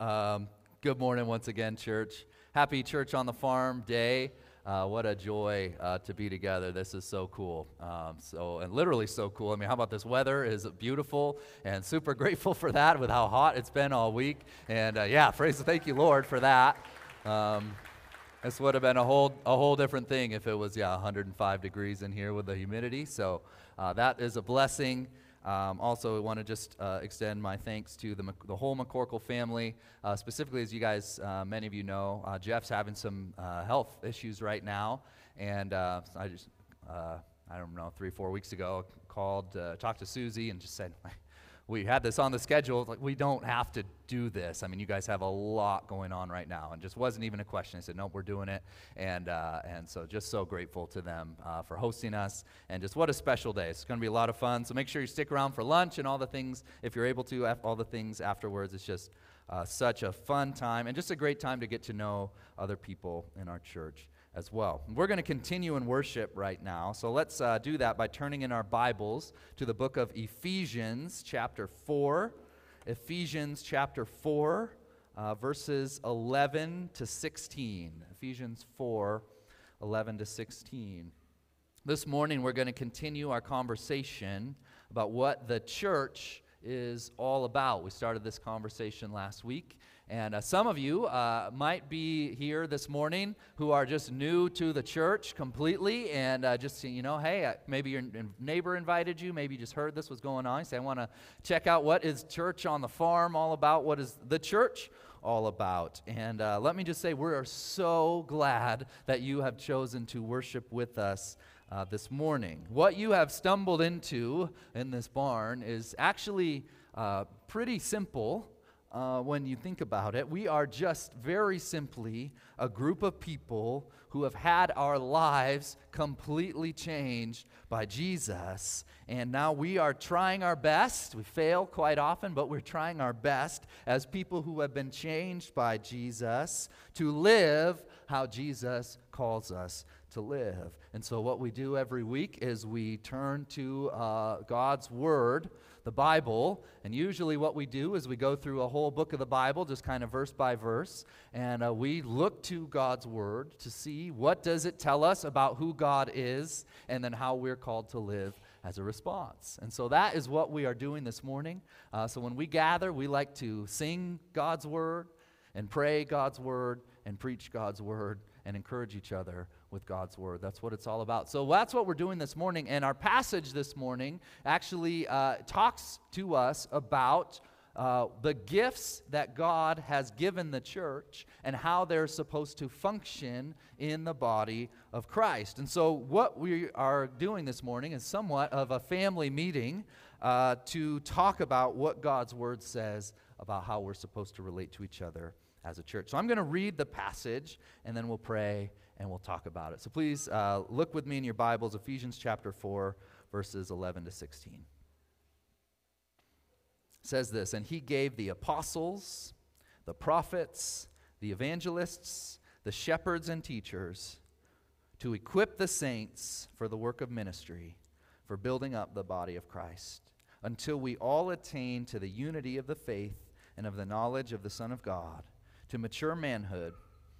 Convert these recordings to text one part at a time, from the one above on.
Um, good morning once again, church. Happy Church on the Farm Day. Uh, what a joy uh, to be together. This is so cool. Um, so, and literally so cool. I mean, how about this weather is beautiful and super grateful for that with how hot it's been all week. And uh, yeah, praise, thank you, Lord, for that. Um, this would have been a whole, a whole different thing if it was, yeah, 105 degrees in here with the humidity. So uh, that is a blessing. Um, also, I want to just uh, extend my thanks to the, the whole McCorkle family. Uh, specifically, as you guys, uh, many of you know, uh, Jeff's having some uh, health issues right now. And uh, I just, I don't know, three, four weeks ago, called, talked to Susie, and just said, we had this on the schedule. Like, we don't have to do this. I mean, you guys have a lot going on right now. And just wasn't even a question. I said, nope, we're doing it. And, uh, and so just so grateful to them uh, for hosting us. And just what a special day. It's going to be a lot of fun. So make sure you stick around for lunch and all the things, if you're able to, all the things afterwards. It's just uh, such a fun time and just a great time to get to know other people in our church as well. We're going to continue in worship right now. So let's uh, do that by turning in our Bibles to the book of Ephesians, chapter 4. Ephesians, chapter 4, uh, verses 11 to 16. Ephesians 4, 11 to 16. This morning, we're going to continue our conversation about what the church is all about. We started this conversation last week, and uh, some of you uh, might be here this morning who are just new to the church completely and uh, just, you know, hey, uh, maybe your neighbor invited you. Maybe you just heard this was going on. You say, I want to check out what is church on the farm all about? What is the church all about? And uh, let me just say, we are so glad that you have chosen to worship with us uh, this morning. What you have stumbled into in this barn is actually pretty simple uh, when you think about it. We are just very simply a group of people who have had our lives completely changed by Jesus. And now we are trying our best. We fail quite often, but we're trying our best as people who have been changed by Jesus to live how Jesus calls us to live. And so, what we do every week is we turn to uh, God's Word the Bible. And usually, what we do is we go through a whole book of the Bible, just kind of verse by verse, and uh, we look to God's Word to see what does it tell us about who God is, and then how we're called to live as a response. And so that is what we are doing this morning. Uh, so when we gather, we like to sing God's Word and pray God's Word and preach God's Word and encourage each other with God's word. That's what it's all about. So that's what we're doing this morning. And our passage this morning actually uh, talks to us about. Uh, the gifts that God has given the church and how they're supposed to function in the body of Christ. And so, what we are doing this morning is somewhat of a family meeting uh, to talk about what God's word says about how we're supposed to relate to each other as a church. So I'm going to read the passage and then we'll pray and we'll talk about it. So please uh, look with me in your Bibles, Ephesians chapter 4, verses 11 to 16. It says this And he gave the apostles, the prophets, the evangelists, the shepherds, and teachers to equip the saints for the work of ministry, for building up the body of Christ, until we all attain to the unity of the faith and of the knowledge of the Son of God to mature manhood,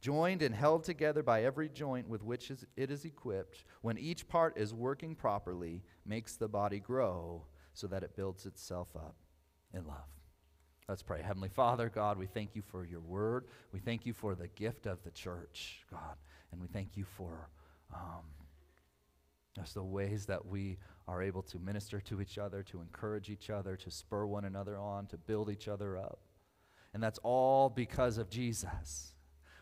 joined and held together by every joint with which it is equipped, when each part is working properly, makes the body grow so that it builds itself up in love. Let's pray. Heavenly Father, God, we thank you for your word. We thank you for the gift of the church, God. And we thank you for um, just the ways that we are able to minister to each other, to encourage each other, to spur one another on, to build each other up. And that's all because of Jesus.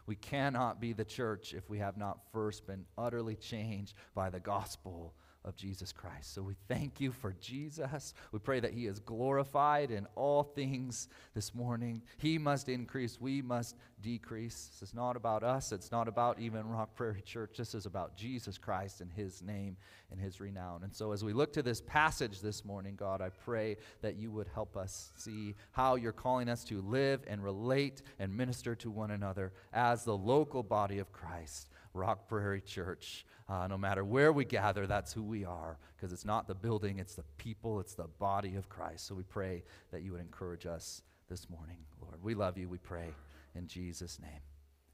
We cannot be the church if we have not first been utterly changed by the gospel of Jesus Christ. So we thank you for Jesus. We pray that he is glorified in all things this morning. He must increase, we must decrease. This is not about us, it's not about even Rock Prairie Church. This is about Jesus Christ and his name and his renown. And so as we look to this passage this morning, God, I pray that you would help us see how you're calling us to live and relate and minister to one another as the local body of Christ. Rock Prairie Church. Uh, no matter where we gather, that's who we are, because it's not the building, it's the people, it's the body of Christ. So we pray that you would encourage us this morning, Lord. We love you, we pray. In Jesus' name,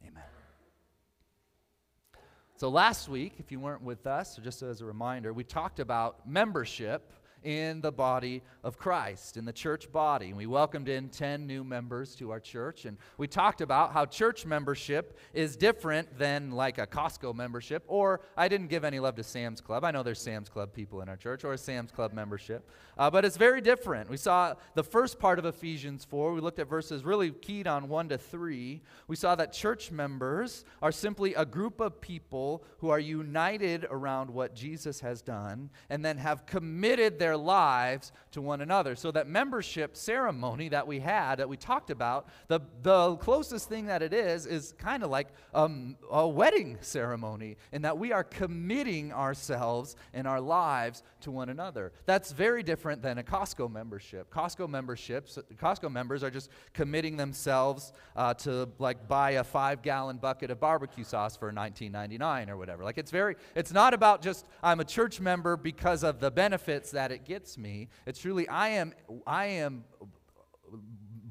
amen. So last week, if you weren't with us, just as a reminder, we talked about membership in the body of Christ, in the church body. And we welcomed in 10 new members to our church. And we talked about how church membership is different than like a Costco membership, or I didn't give any love to Sam's Club. I know there's Sam's Club people in our church, or a Sam's Club membership. Uh, but it's very different. We saw the first part of Ephesians 4. We looked at verses really keyed on 1 to 3. We saw that church members are simply a group of people who are united around what Jesus has done and then have committed their their lives to one another. So, that membership ceremony that we had, that we talked about, the, the closest thing that it is, is kind of like um, a wedding ceremony, in that we are committing ourselves and our lives to one another. That's very different than a Costco membership. Costco memberships, Costco members are just committing themselves uh, to like buy a five gallon bucket of barbecue sauce for 19.99 or whatever. Like it's very, it's not about just I'm a church member because of the benefits that it gets me. It's truly, I am, I am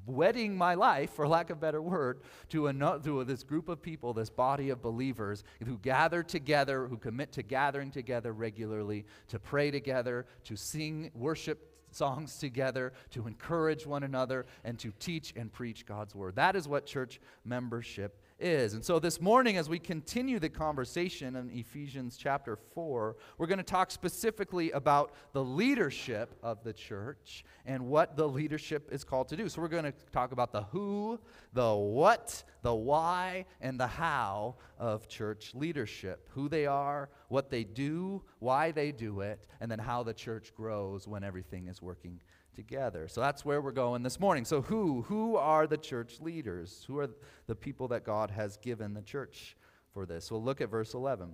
wedding my life, for lack of a better word, to, a, to this group of people, this body of believers who gather together, who commit to gathering together regularly, to pray together, to sing worship songs together, to encourage one another, and to teach and preach God's word. That is what church membership is. And so this morning, as we continue the conversation in Ephesians chapter 4, we're going to talk specifically about the leadership of the church and what the leadership is called to do. So we're going to talk about the who, the what, the why, and the how of church leadership who they are, what they do, why they do it, and then how the church grows when everything is working together. So that's where we're going this morning. So who who are the church leaders? Who are the people that God has given the church for this? We'll look at verse 11.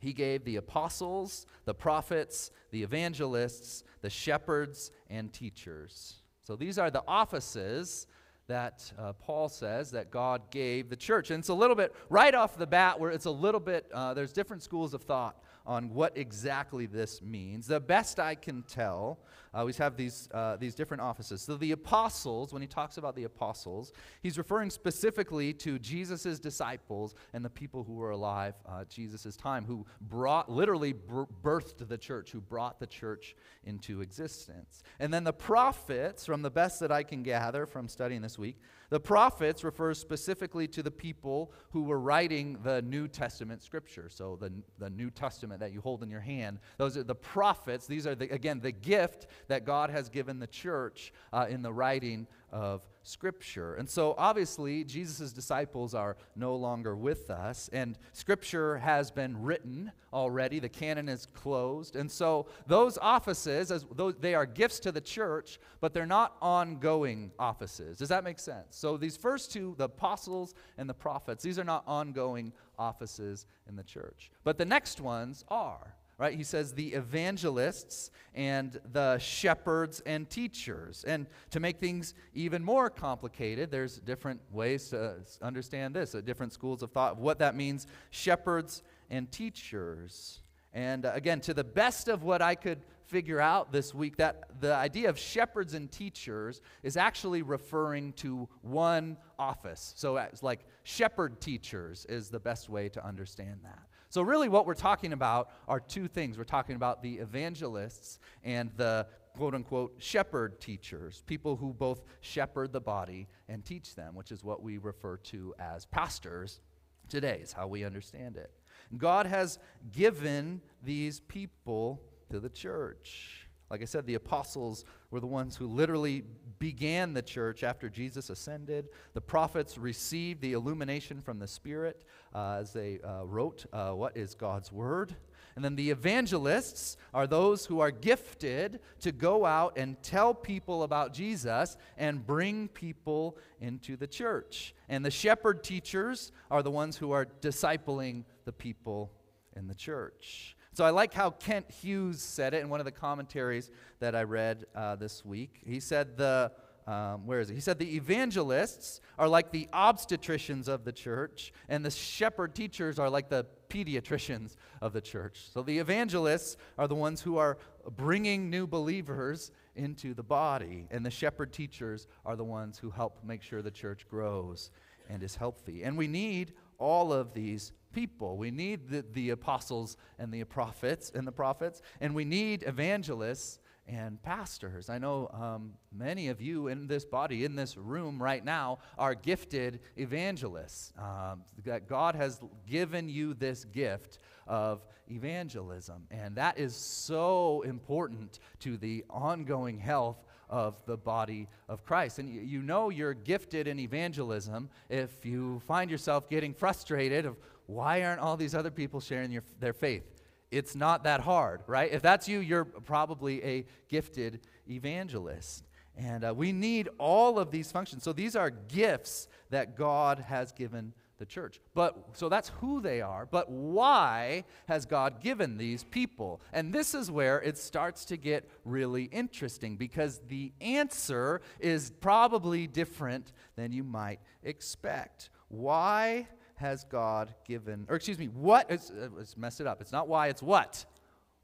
He gave the apostles, the prophets, the evangelists, the shepherds and teachers. So these are the offices that uh, Paul says that God gave the church. And it's a little bit, right off the bat, where it's a little bit, uh, there's different schools of thought on what exactly this means. The best I can tell, uh, we have these, uh, these different offices. So the apostles, when he talks about the apostles, he's referring specifically to Jesus' disciples and the people who were alive uh, Jesus' time, who brought, literally birthed the church, who brought the church into existence. And then the prophets, from the best that I can gather from studying this week, the prophets refers specifically to the people who were writing the New Testament scripture. So the, the New Testament that you hold in your hand. Those are the prophets. These are, the, again, the gift that God has given the church uh, in the writing of Scripture. And so, obviously, Jesus' disciples are no longer with us, and Scripture has been written already. The canon is closed. And so, those offices, as they are gifts to the church, but they're not ongoing offices. Does that make sense? So, these first two, the apostles and the prophets, these are not ongoing offices in the church. But the next ones are right? He says the evangelists and the shepherds and teachers. And to make things even more complicated, there's different ways to understand this, uh, different schools of thought of what that means shepherds and teachers. And uh, again, to the best of what I could figure out this week, that the idea of shepherds and teachers is actually referring to one office. So, it's like shepherd teachers is the best way to understand that. So, really, what we're talking about are two things. We're talking about the evangelists and the quote unquote shepherd teachers, people who both shepherd the body and teach them, which is what we refer to as pastors today, is how we understand it. God has given these people to the church. Like I said, the apostles were the ones who literally began the church after Jesus ascended. The prophets received the illumination from the Spirit uh, as they uh, wrote uh, what is God's word. And then the evangelists are those who are gifted to go out and tell people about Jesus and bring people into the church. And the shepherd teachers are the ones who are discipling the people in the church. So I like how Kent Hughes said it in one of the commentaries that I read uh, this week. He said the um, where is it? He said the evangelists are like the obstetricians of the church, and the shepherd teachers are like the pediatricians of the church. So the evangelists are the ones who are bringing new believers into the body, and the shepherd teachers are the ones who help make sure the church grows and is healthy. And we need all of these people. We need the, the apostles and the prophets and the prophets, and we need evangelists and pastors. I know um, many of you in this body, in this room right now, are gifted evangelists. Um, that God has given you this gift of evangelism. And that is so important to the ongoing health of the body of Christ. And you, you know you're gifted in evangelism if you find yourself getting frustrated of why aren't all these other people sharing your, their faith? It's not that hard, right? If that's you, you're probably a gifted evangelist. And uh, we need all of these functions. So these are gifts that God has given the church. But so that's who they are. But why has God given these people? And this is where it starts to get really interesting because the answer is probably different than you might expect. Why has God given, or excuse me, what is, uh, let's mess it up. It's not why, it's what.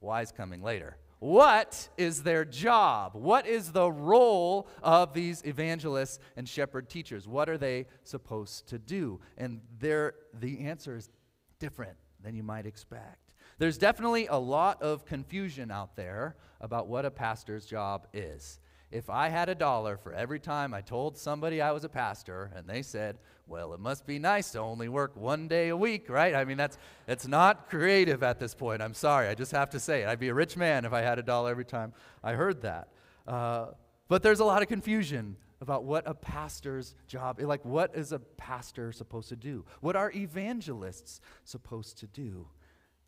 Why is coming later. What is their job? What is the role of these evangelists and shepherd teachers? What are they supposed to do? And there, the answer is different than you might expect. There's definitely a lot of confusion out there about what a pastor's job is. If I had a dollar for every time I told somebody I was a pastor and they said, well, it must be nice to only work one day a week, right? I mean, that's, that's not creative at this point. I'm sorry. I just have to say it. I'd be a rich man if I had a dollar every time I heard that. Uh, but there's a lot of confusion about what a pastor's job like what is a pastor supposed to do what are evangelists supposed to do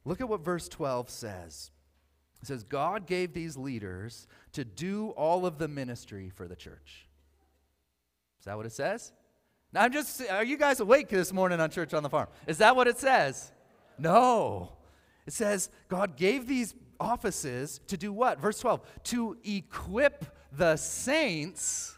look at what verse 12 says it says god gave these leaders to do all of the ministry for the church is that what it says now, I'm just, are you guys awake this morning on Church on the Farm? Is that what it says? No. It says God gave these offices to do what? Verse 12 to equip the saints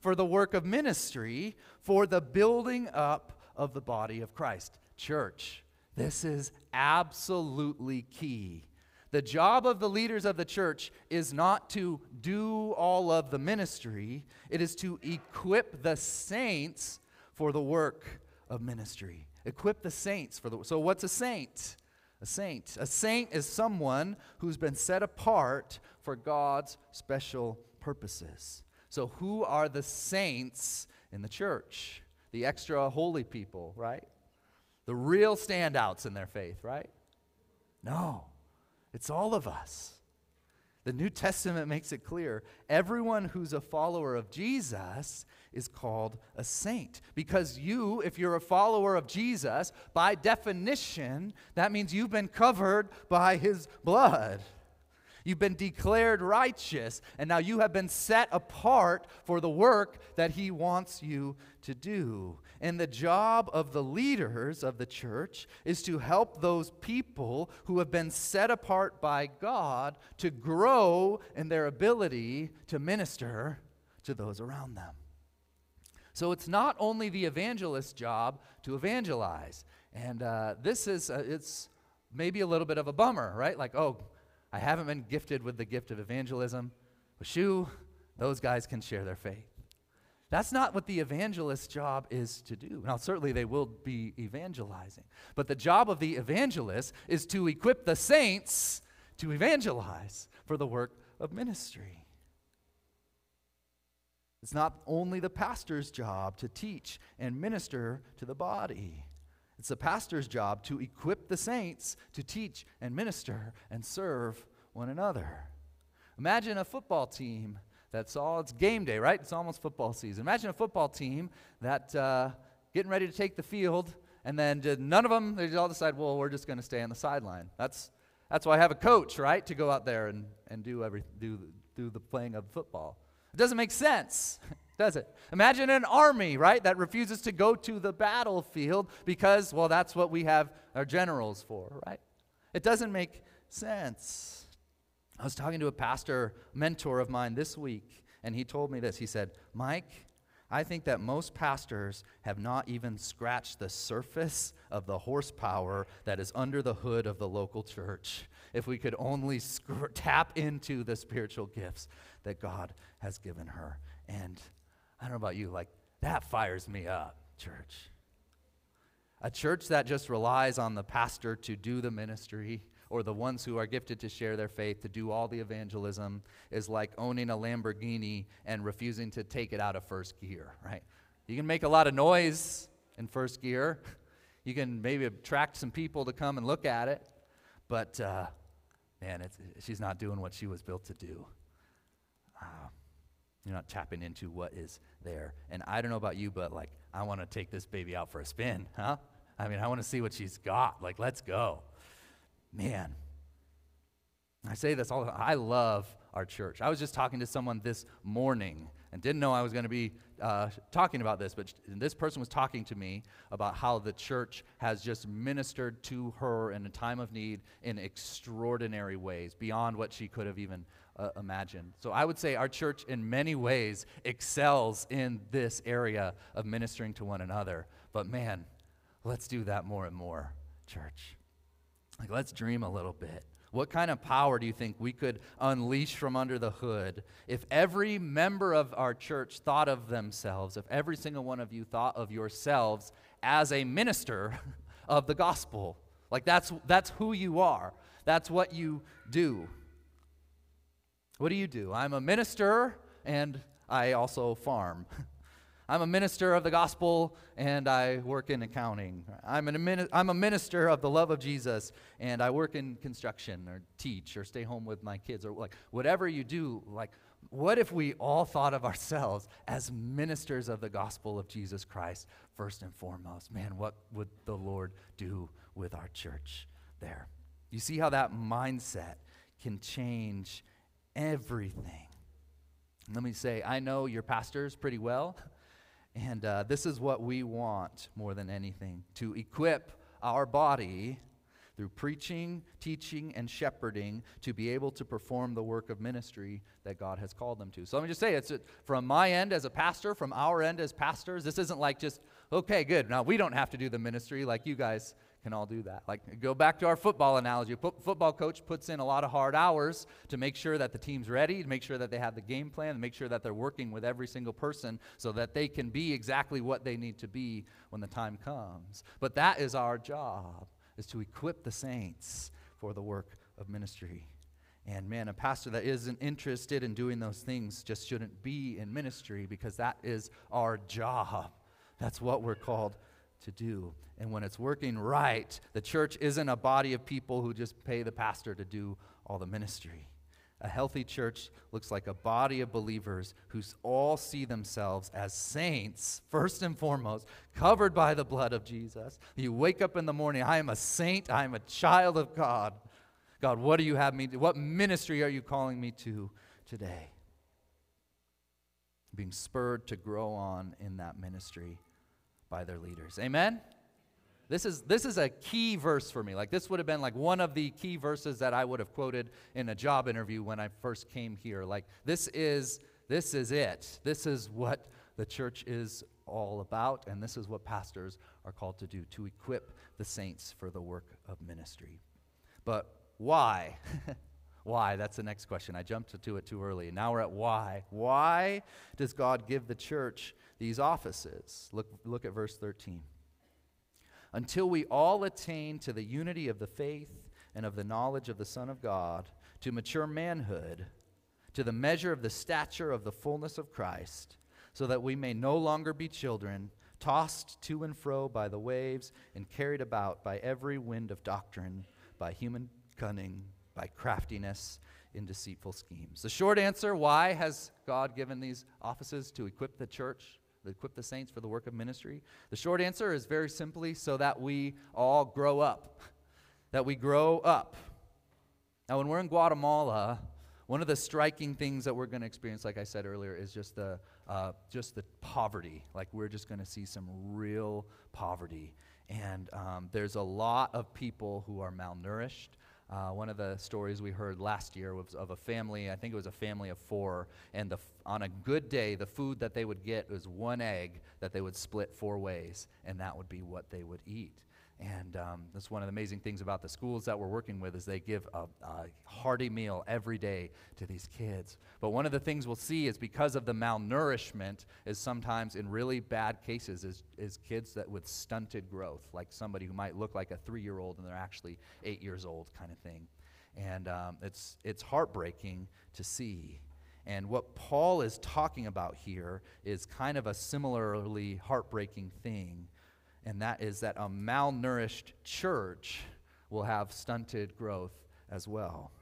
for the work of ministry, for the building up of the body of Christ. Church, this is absolutely key. The job of the leaders of the church is not to do all of the ministry, it is to equip the saints for the work of ministry. Equip the saints for the So what's a saint? A saint. A saint is someone who's been set apart for God's special purposes. So who are the saints in the church? The extra holy people, right? The real standouts in their faith, right? No. It's all of us. The New Testament makes it clear everyone who's a follower of Jesus is called a saint. Because you, if you're a follower of Jesus, by definition, that means you've been covered by his blood. You've been declared righteous, and now you have been set apart for the work that He wants you to do. And the job of the leaders of the church is to help those people who have been set apart by God to grow in their ability to minister to those around them. So it's not only the evangelist's job to evangelize. And uh, this is, uh, it's maybe a little bit of a bummer, right? Like, oh, I haven't been gifted with the gift of evangelism. But shoo, those guys can share their faith. That's not what the evangelist's job is to do. Now, certainly they will be evangelizing. But the job of the evangelist is to equip the saints to evangelize for the work of ministry. It's not only the pastor's job to teach and minister to the body. It's the pastor's job to equip the saints to teach and minister and serve one another. Imagine a football team that's all, it's game day, right? It's almost football season. Imagine a football team that uh, getting ready to take the field, and then none of them, they all decide, well, we're just going to stay on the sideline. That's, That's why I have a coach, right, to go out there and, and do, every, do, do the playing of football. It doesn't make sense, does it? Imagine an army, right, that refuses to go to the battlefield because, well, that's what we have our generals for, right? It doesn't make sense. I was talking to a pastor mentor of mine this week, and he told me this. He said, Mike, I think that most pastors have not even scratched the surface of the horsepower that is under the hood of the local church. If we could only tap into the spiritual gifts that God has given her. And I don't know about you, like that fires me up, church. A church that just relies on the pastor to do the ministry or the ones who are gifted to share their faith, to do all the evangelism, is like owning a Lamborghini and refusing to take it out of first gear, right? You can make a lot of noise in first gear. You can maybe attract some people to come and look at it, but uh, man, she's not doing what she was built to do. Uh, you're not tapping into what is there. And I don't know about you, but like, I want to take this baby out for a spin, huh? I mean, I want to see what she's got. Like, let's go. Man, I say this all the time. I love our church. I was just talking to someone this morning and didn't know I was going to be uh, talking about this, but this person was talking to me about how the church has just ministered to her in a time of need in extraordinary ways, beyond what she could have even uh, imagined. So I would say our church, in many ways, excels in this area of ministering to one another. But man, let's do that more and more, church. Like, let's dream a little bit. What kind of power do you think we could unleash from under the hood if every member of our church thought of themselves, if every single one of you thought of yourselves as a minister of the gospel? Like, that's, that's who you are, that's what you do. What do you do? I'm a minister and I also farm. I'm a minister of the gospel and I work in accounting. I'm, an, I'm a minister of the love of Jesus and I work in construction or teach or stay home with my kids or like whatever you do. Like, what if we all thought of ourselves as ministers of the gospel of Jesus Christ first and foremost? Man, what would the Lord do with our church there? You see how that mindset can change everything. Let me say, I know your pastors pretty well. And uh, this is what we want more than anything to equip our body through preaching, teaching, and shepherding to be able to perform the work of ministry that God has called them to. So let me just say it's from my end as a pastor, from our end as pastors, this isn't like just, okay, good. Now we don't have to do the ministry like you guys can all do that. Like, go back to our football analogy. A football coach puts in a lot of hard hours to make sure that the team's ready, to make sure that they have the game plan, to make sure that they're working with every single person so that they can be exactly what they need to be when the time comes. But that is our job, is to equip the saints for the work of ministry. And man, a pastor that isn't interested in doing those things just shouldn't be in ministry because that is our job. That's what we're called to do. And when it's working right, the church isn't a body of people who just pay the pastor to do all the ministry. A healthy church looks like a body of believers who all see themselves as saints, first and foremost, covered by the blood of Jesus. You wake up in the morning, I am a saint, I am a child of God. God, what do you have me do? What ministry are you calling me to today? Being spurred to grow on in that ministry by their leaders. Amen? This is, this is a key verse for me. Like, this would have been like one of the key verses that I would have quoted in a job interview when I first came here. Like, this is, this is it. This is what the church is all about, and this is what pastors are called to do to equip the saints for the work of ministry. But why? why? That's the next question. I jumped to it too early. Now we're at why. Why does God give the church these offices? Look, look at verse 13 until we all attain to the unity of the faith and of the knowledge of the Son of God, to mature manhood, to the measure of the stature of the fullness of Christ, so that we may no longer be children, tossed to and fro by the waves and carried about by every wind of doctrine, by human cunning, by craftiness in deceitful schemes. The short answer why has God given these offices to equip the church? Equip the saints for the work of ministry? The short answer is very simply so that we all grow up. That we grow up. Now, when we're in Guatemala, one of the striking things that we're going to experience, like I said earlier, is just the, uh, just the poverty. Like, we're just going to see some real poverty. And um, there's a lot of people who are malnourished. Uh, one of the stories we heard last year was of a family, I think it was a family of four, and the, on a good day, the food that they would get was one egg that they would split four ways, and that would be what they would eat. And um, that's one of the amazing things about the schools that we're working with is they give a, a, hearty meal every day to these kids. But one of the things we'll see is because of the malnourishment is sometimes in really bad cases is, is kids that with stunted growth, like somebody who might look like a three-year-old and they're actually eight years old kind of thing. And um, it's, it's heartbreaking to see. And what Paul is talking about here is kind of a similarly heartbreaking thing and that is that a malnourished church will have stunted growth as well.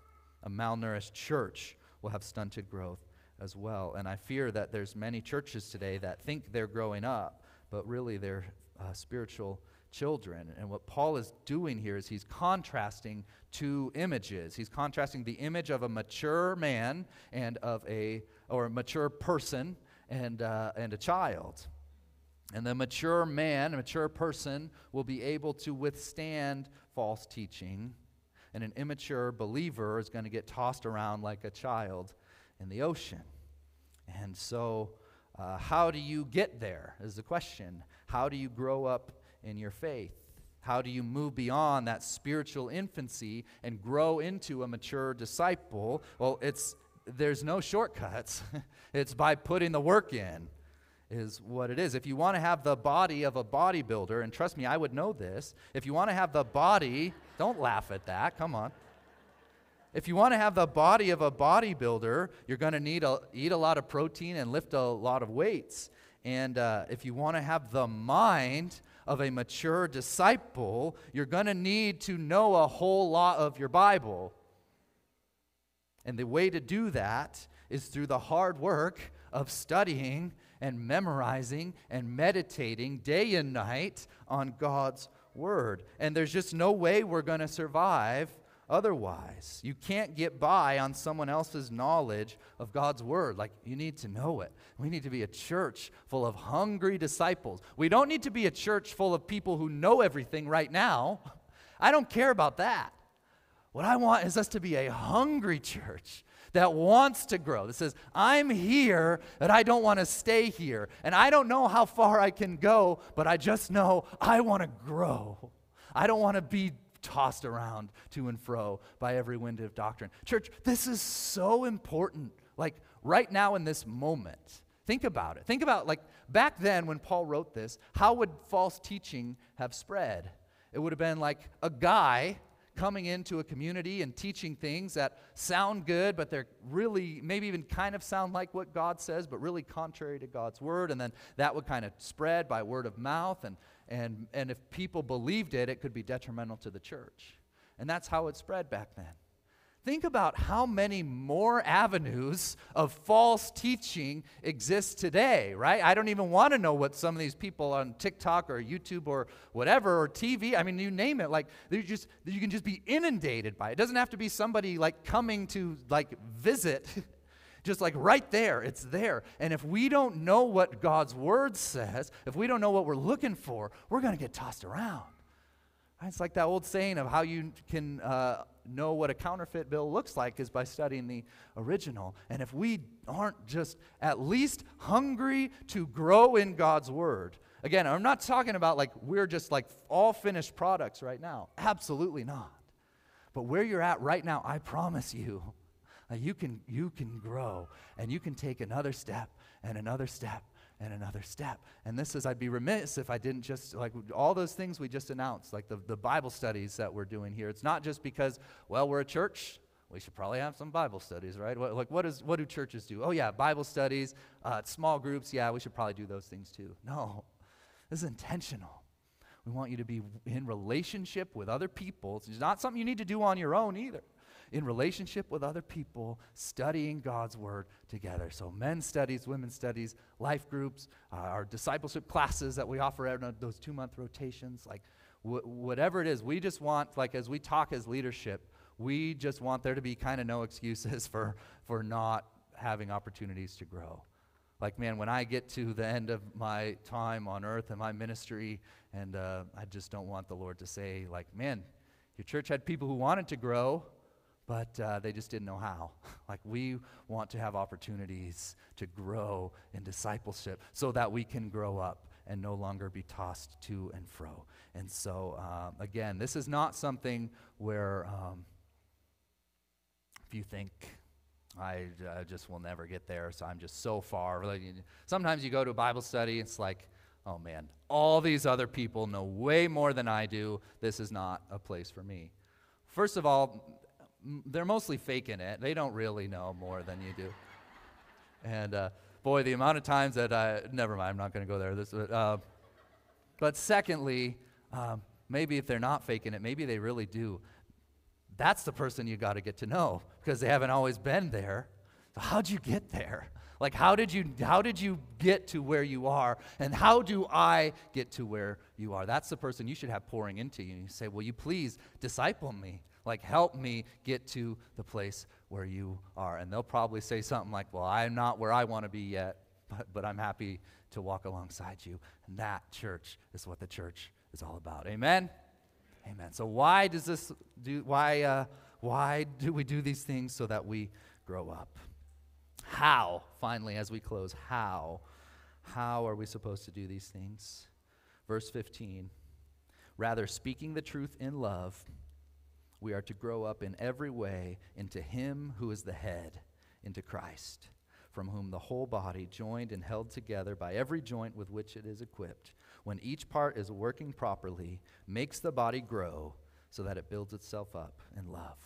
A malnourished church will have stunted growth as well. And I fear that there's many churches today that think they're growing up, but really they're uh, spiritual children. And what Paul is doing here is he's contrasting two images. He's contrasting the image of a mature man and of a or a mature person and uh, and a child. And the mature man, a mature person, will be able to withstand false teaching. And an immature believer is going to get tossed around like a child in the ocean. And so, uh, how do you get there? Is the question. How do you grow up in your faith? How do you move beyond that spiritual infancy and grow into a mature disciple? Well, it's there's no shortcuts. it's by putting the work in is what it is. If you want to have the body of a bodybuilder, and trust me, I would know this. If you want to have the body, don't laugh at that, come on. If you want to have the body of a bodybuilder, you're going to need to eat a lot of protein and lift a lot of weights. And uh, if you want to have the mind of a mature disciple, you're going to need to know a whole lot of your Bible. And the way to do that is through the hard work of studying and memorizing and meditating day and night on God's Word. And there's just no way we're going to survive otherwise. You can't get by on someone else's knowledge of God's Word. Like, you need to know it. We need to be a church full of hungry disciples. We don't need to be a church full of people who know everything right now. I don't care about that. What I want is us to be a hungry church that wants to grow, that says, I'm here, but I don't want to stay here. And I don't know how far I can go, but I just know I want to grow. I don't want to be tossed around to and fro by every wind of doctrine. Church, this is so important. Like right now in this moment, think about it. Think about, like, back then when Paul wrote this, how would false teaching have spread? It would have been like a guy coming into a community and teaching things that sound good, but they're really maybe even kind of sound like what God says, but really contrary to God's word. And then that would kind of spread by word of mouth. And, and, and if people believed it, it could be detrimental to the church. And that's how it spread back then. Think about how many more avenues of false teaching exist today, right? I don't even want to know what some of these people on TikTok or YouTube or whatever or TV, I mean, you name it, like you just you can just be inundated by it. It doesn't have to be somebody like coming to like visit. just like right there, it's there. And if we don't know what God's word says, if we don't know what we're looking for, we're going to get tossed around. It's like that old saying of how you can uh, know what a counterfeit bill looks like is by studying the original. And if we aren't just at least hungry to grow in God's word, again, I'm not talking about like we're just like all finished products right now. Absolutely not. But where you're at right now, I promise you, you can you can grow and you can take another step and another step and another step. And this is, I'd be remiss if I didn't just, like, all those things we just announced, like the, the Bible studies that we're doing here. It's not just because, well, we're a church. We should probably have some Bible studies, right? What, like, what, is, what do churches do? Oh, yeah, Bible studies, uh, small groups. Yeah, we should probably do those things too. No, this is intentional. We want you to be in relationship with other people. It's not something you need to do on your own either in relationship with other people, studying God's Word together. So, men's studies, women's studies, life groups, uh, our discipleship classes that we offer out those two month rotations, like wh- whatever it is, we just want, like, as we talk as leadership, We just want there to be kind of no excuses for, for not having opportunities to grow. Like, man, when I get to the end of my time on earth and my ministry, and uh, I just don't want the Lord to say, like, man, your church had people who wanted to grow, but uh, they just didn't know how. like, we want to have opportunities to grow in discipleship so that we can grow up and no longer be tossed to and fro. And so, um, again, this is not something where um, if you think, I uh, just will never get there, so I'm just so far. Sometimes you go to a Bible study, it's like, oh man, all these other people know way more than I do. This is not a place for me. First of all, they're mostly faking it. They don't really know more than you do. And uh, boy, the amount of times that I, never mind, I'm not going to go there. This, uh, but secondly, um, maybe if they're not faking it, maybe they really do. That's the person you got to get to know because they haven't always been there. how'd you get there? Like how did you how did you get to where you are and how do I get to where you are? That's the person you should have pouring into you. You say, "Will you please disciple me? Like help me get to the place where you are." And they'll probably say something like, "Well, I'm not where I want to be yet, but, but I'm happy to walk alongside you." And that church is what the church is all about. Amen. Amen. So why does this do why uh, why do we do these things so that we grow up? How, finally, as we close, how? How are we supposed to do these things? Verse 15 Rather, speaking the truth in love, we are to grow up in every way into Him who is the head, into Christ, from whom the whole body, joined and held together by every joint with which it is equipped, when each part is working properly, makes the body grow so that it builds itself up in love.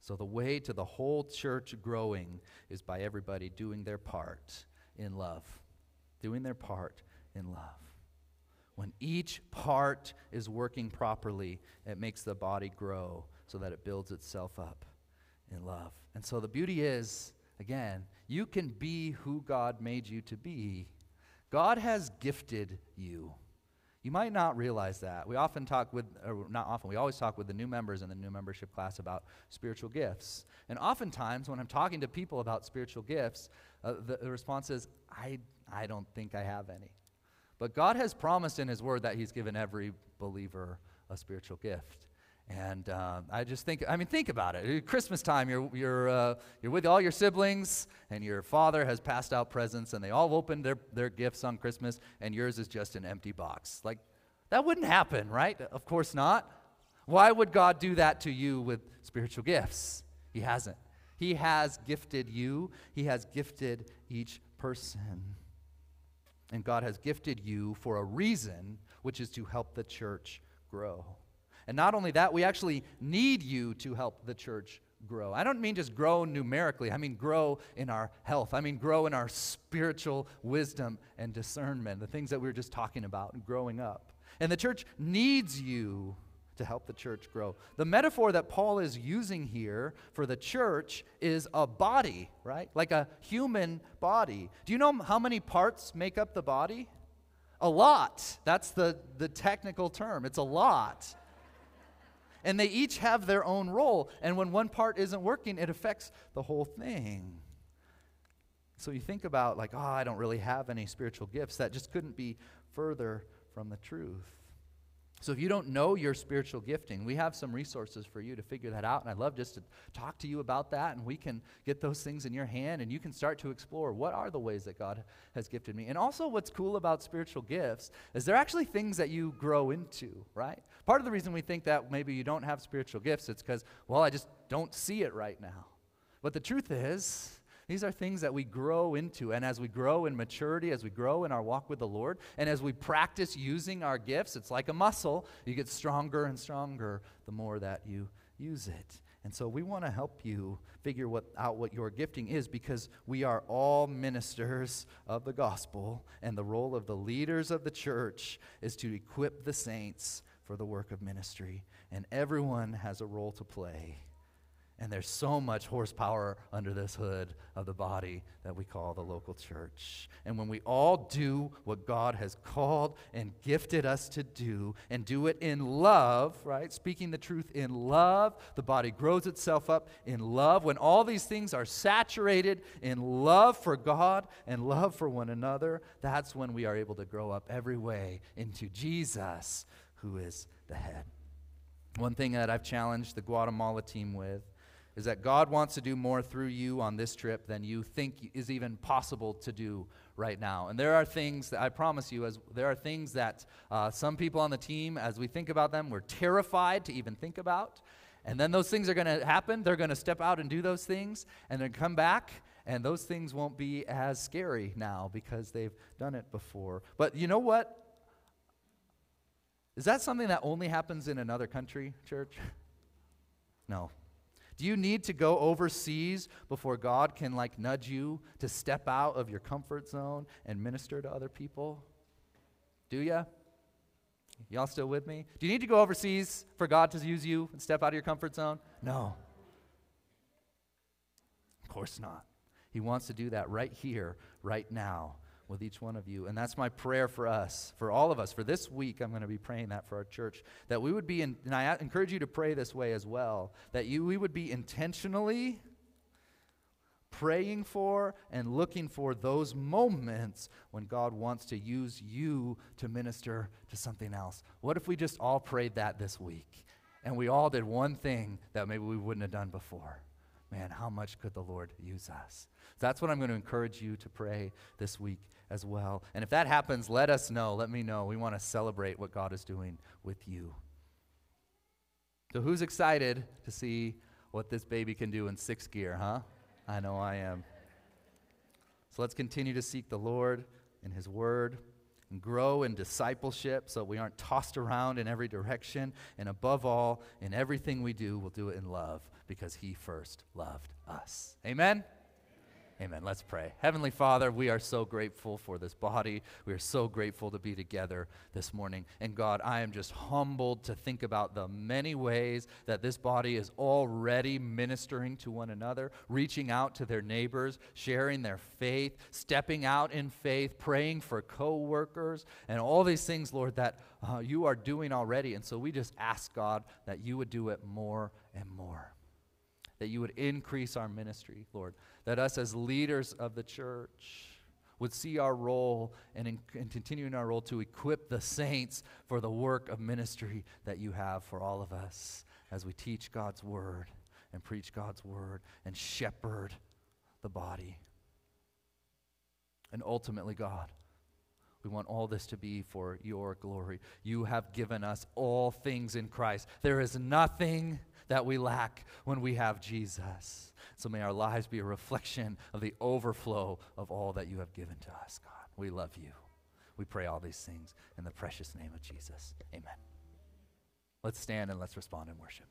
So, the way to the whole church growing is by everybody doing their part in love. Doing their part in love. When each part is working properly, it makes the body grow so that it builds itself up in love. And so, the beauty is, again, you can be who God made you to be. God has gifted you. You might not realize that. We often talk with, or not often, we always talk with the new members in the new membership class about spiritual gifts. And oftentimes, when I'm talking to people about spiritual gifts, uh, the, the response is, I, I don't think I have any. But God has promised in His Word that He's given every believer a spiritual gift. And uh, I just think, I mean, think about it. Christmas time, you're, you're, uh, you're with all your siblings, and your father has passed out presents, and they all opened their, their gifts on Christmas, and yours is just an empty box. Like, that wouldn't happen, right? Of course not. Why would God do that to you with spiritual gifts? He hasn't. He has gifted you, He has gifted each person. And God has gifted you for a reason, which is to help the church grow. And not only that, we actually need you to help the church grow. I don't mean just grow numerically, I mean grow in our health. I mean grow in our spiritual wisdom and discernment, the things that we were just talking about and growing up. And the church needs you to help the church grow. The metaphor that Paul is using here for the church is a body, right? Like a human body. Do you know how many parts make up the body? A lot. That's the, the technical term. It's a lot and they each have their own role. And when one part isn't working, it affects the whole thing. So you think about, like, oh, I don't really have any spiritual gifts. That just couldn't be further from the truth. So if you don't know your spiritual gifting, we have some resources for you to figure that out. And I'd love just to talk to you about that. And we can get those things in your hand and you can start to explore what are the ways that God has gifted me. And also, what's cool about spiritual gifts is they're actually things that you grow into, right? Part of the reason we think that maybe you don't have spiritual gifts, it's because, well, I just don't see it right now. But the truth is, these are things that we grow into. And as we grow in maturity, as we grow in our walk with the Lord, and as we practice using our gifts, it's like a muscle. You get stronger and stronger the more that you use it. And so we want to help you figure what, out what your gifting is because we are all ministers of the gospel, and the role of the leaders of the church is to equip the saints for the work of ministry. And everyone has a role to play And there's so much horsepower under this hood of the body that we call the local church. And when we all do what God has called and gifted us to do, and do it in love, right? Speaking the truth in love, the body grows itself up in love. When all these things are saturated in love for God and love for one another, that's when we are able to grow up every way into Jesus, who is the head. One thing that I've challenged the Guatemala team with is that God wants to do more through you on this trip than you think is even possible to do right now. And there are things that I promise you, as there are things that uh, some people on the team, as we think about them, we're terrified to even think about. And then those things are going to happen. They're going to step out and do those things, and then come back, and those things won't be as scary now because they've done it before. But you know what? Is that something that only happens in another country, church? No, do you need to go overseas before God can like nudge you to step out of your comfort zone and minister to other people? Do you? Y'all still with me? Do you need to go overseas for God to use you and step out of your comfort zone? No. Of course not. He wants to do that right here, right now with each one of you. And that's my prayer for us, for all of us. For this week, I'm going to be praying that for our church, that we would be, in, and I encourage you to pray this way as well, that you, we would be intentionally praying for and looking for those moments when God wants to use you to minister to something else. What if we just all prayed that this week and we all did one thing that maybe we wouldn't have done before? Man, how much could the Lord use us? That's what I'm going to encourage you to pray this week as well. And if that happens, let us know. Let me know. We want to celebrate what God is doing with you. So, who's excited to see what this baby can do in sixth gear, huh? I know I am. So, let's continue to seek the Lord in His Word and grow in discipleship so we aren't tossed around in every direction. And above all, in everything we do, we'll do it in love because He first loved us. Amen? Amen. Let's pray. Heavenly Father, we are so grateful for this body. We are so grateful to be together this morning. And God, I am just humbled to think about the many ways that this body is already ministering to one another, reaching out to their neighbors, sharing their faith, stepping out in faith, praying for coworkers, and all these things, Lord, that uh, you are doing already. And so we just ask, God, that you would do it more and more that you would increase our ministry, Lord, that us as leaders of the church would see our role and, in, in our role to equip the saints for the work of ministry that you have for all of us as we teach God's word and preach God's word and shepherd the body. And ultimately, God, we want all this to be for your glory. You have given us all things in Christ. There is nothing that we lack when we have Jesus. So may our lives be a reflection of the overflow of all that you have given to us, God. We love you. We pray all these things in the precious name of Jesus. Amen. Let's stand and let's respond in worship.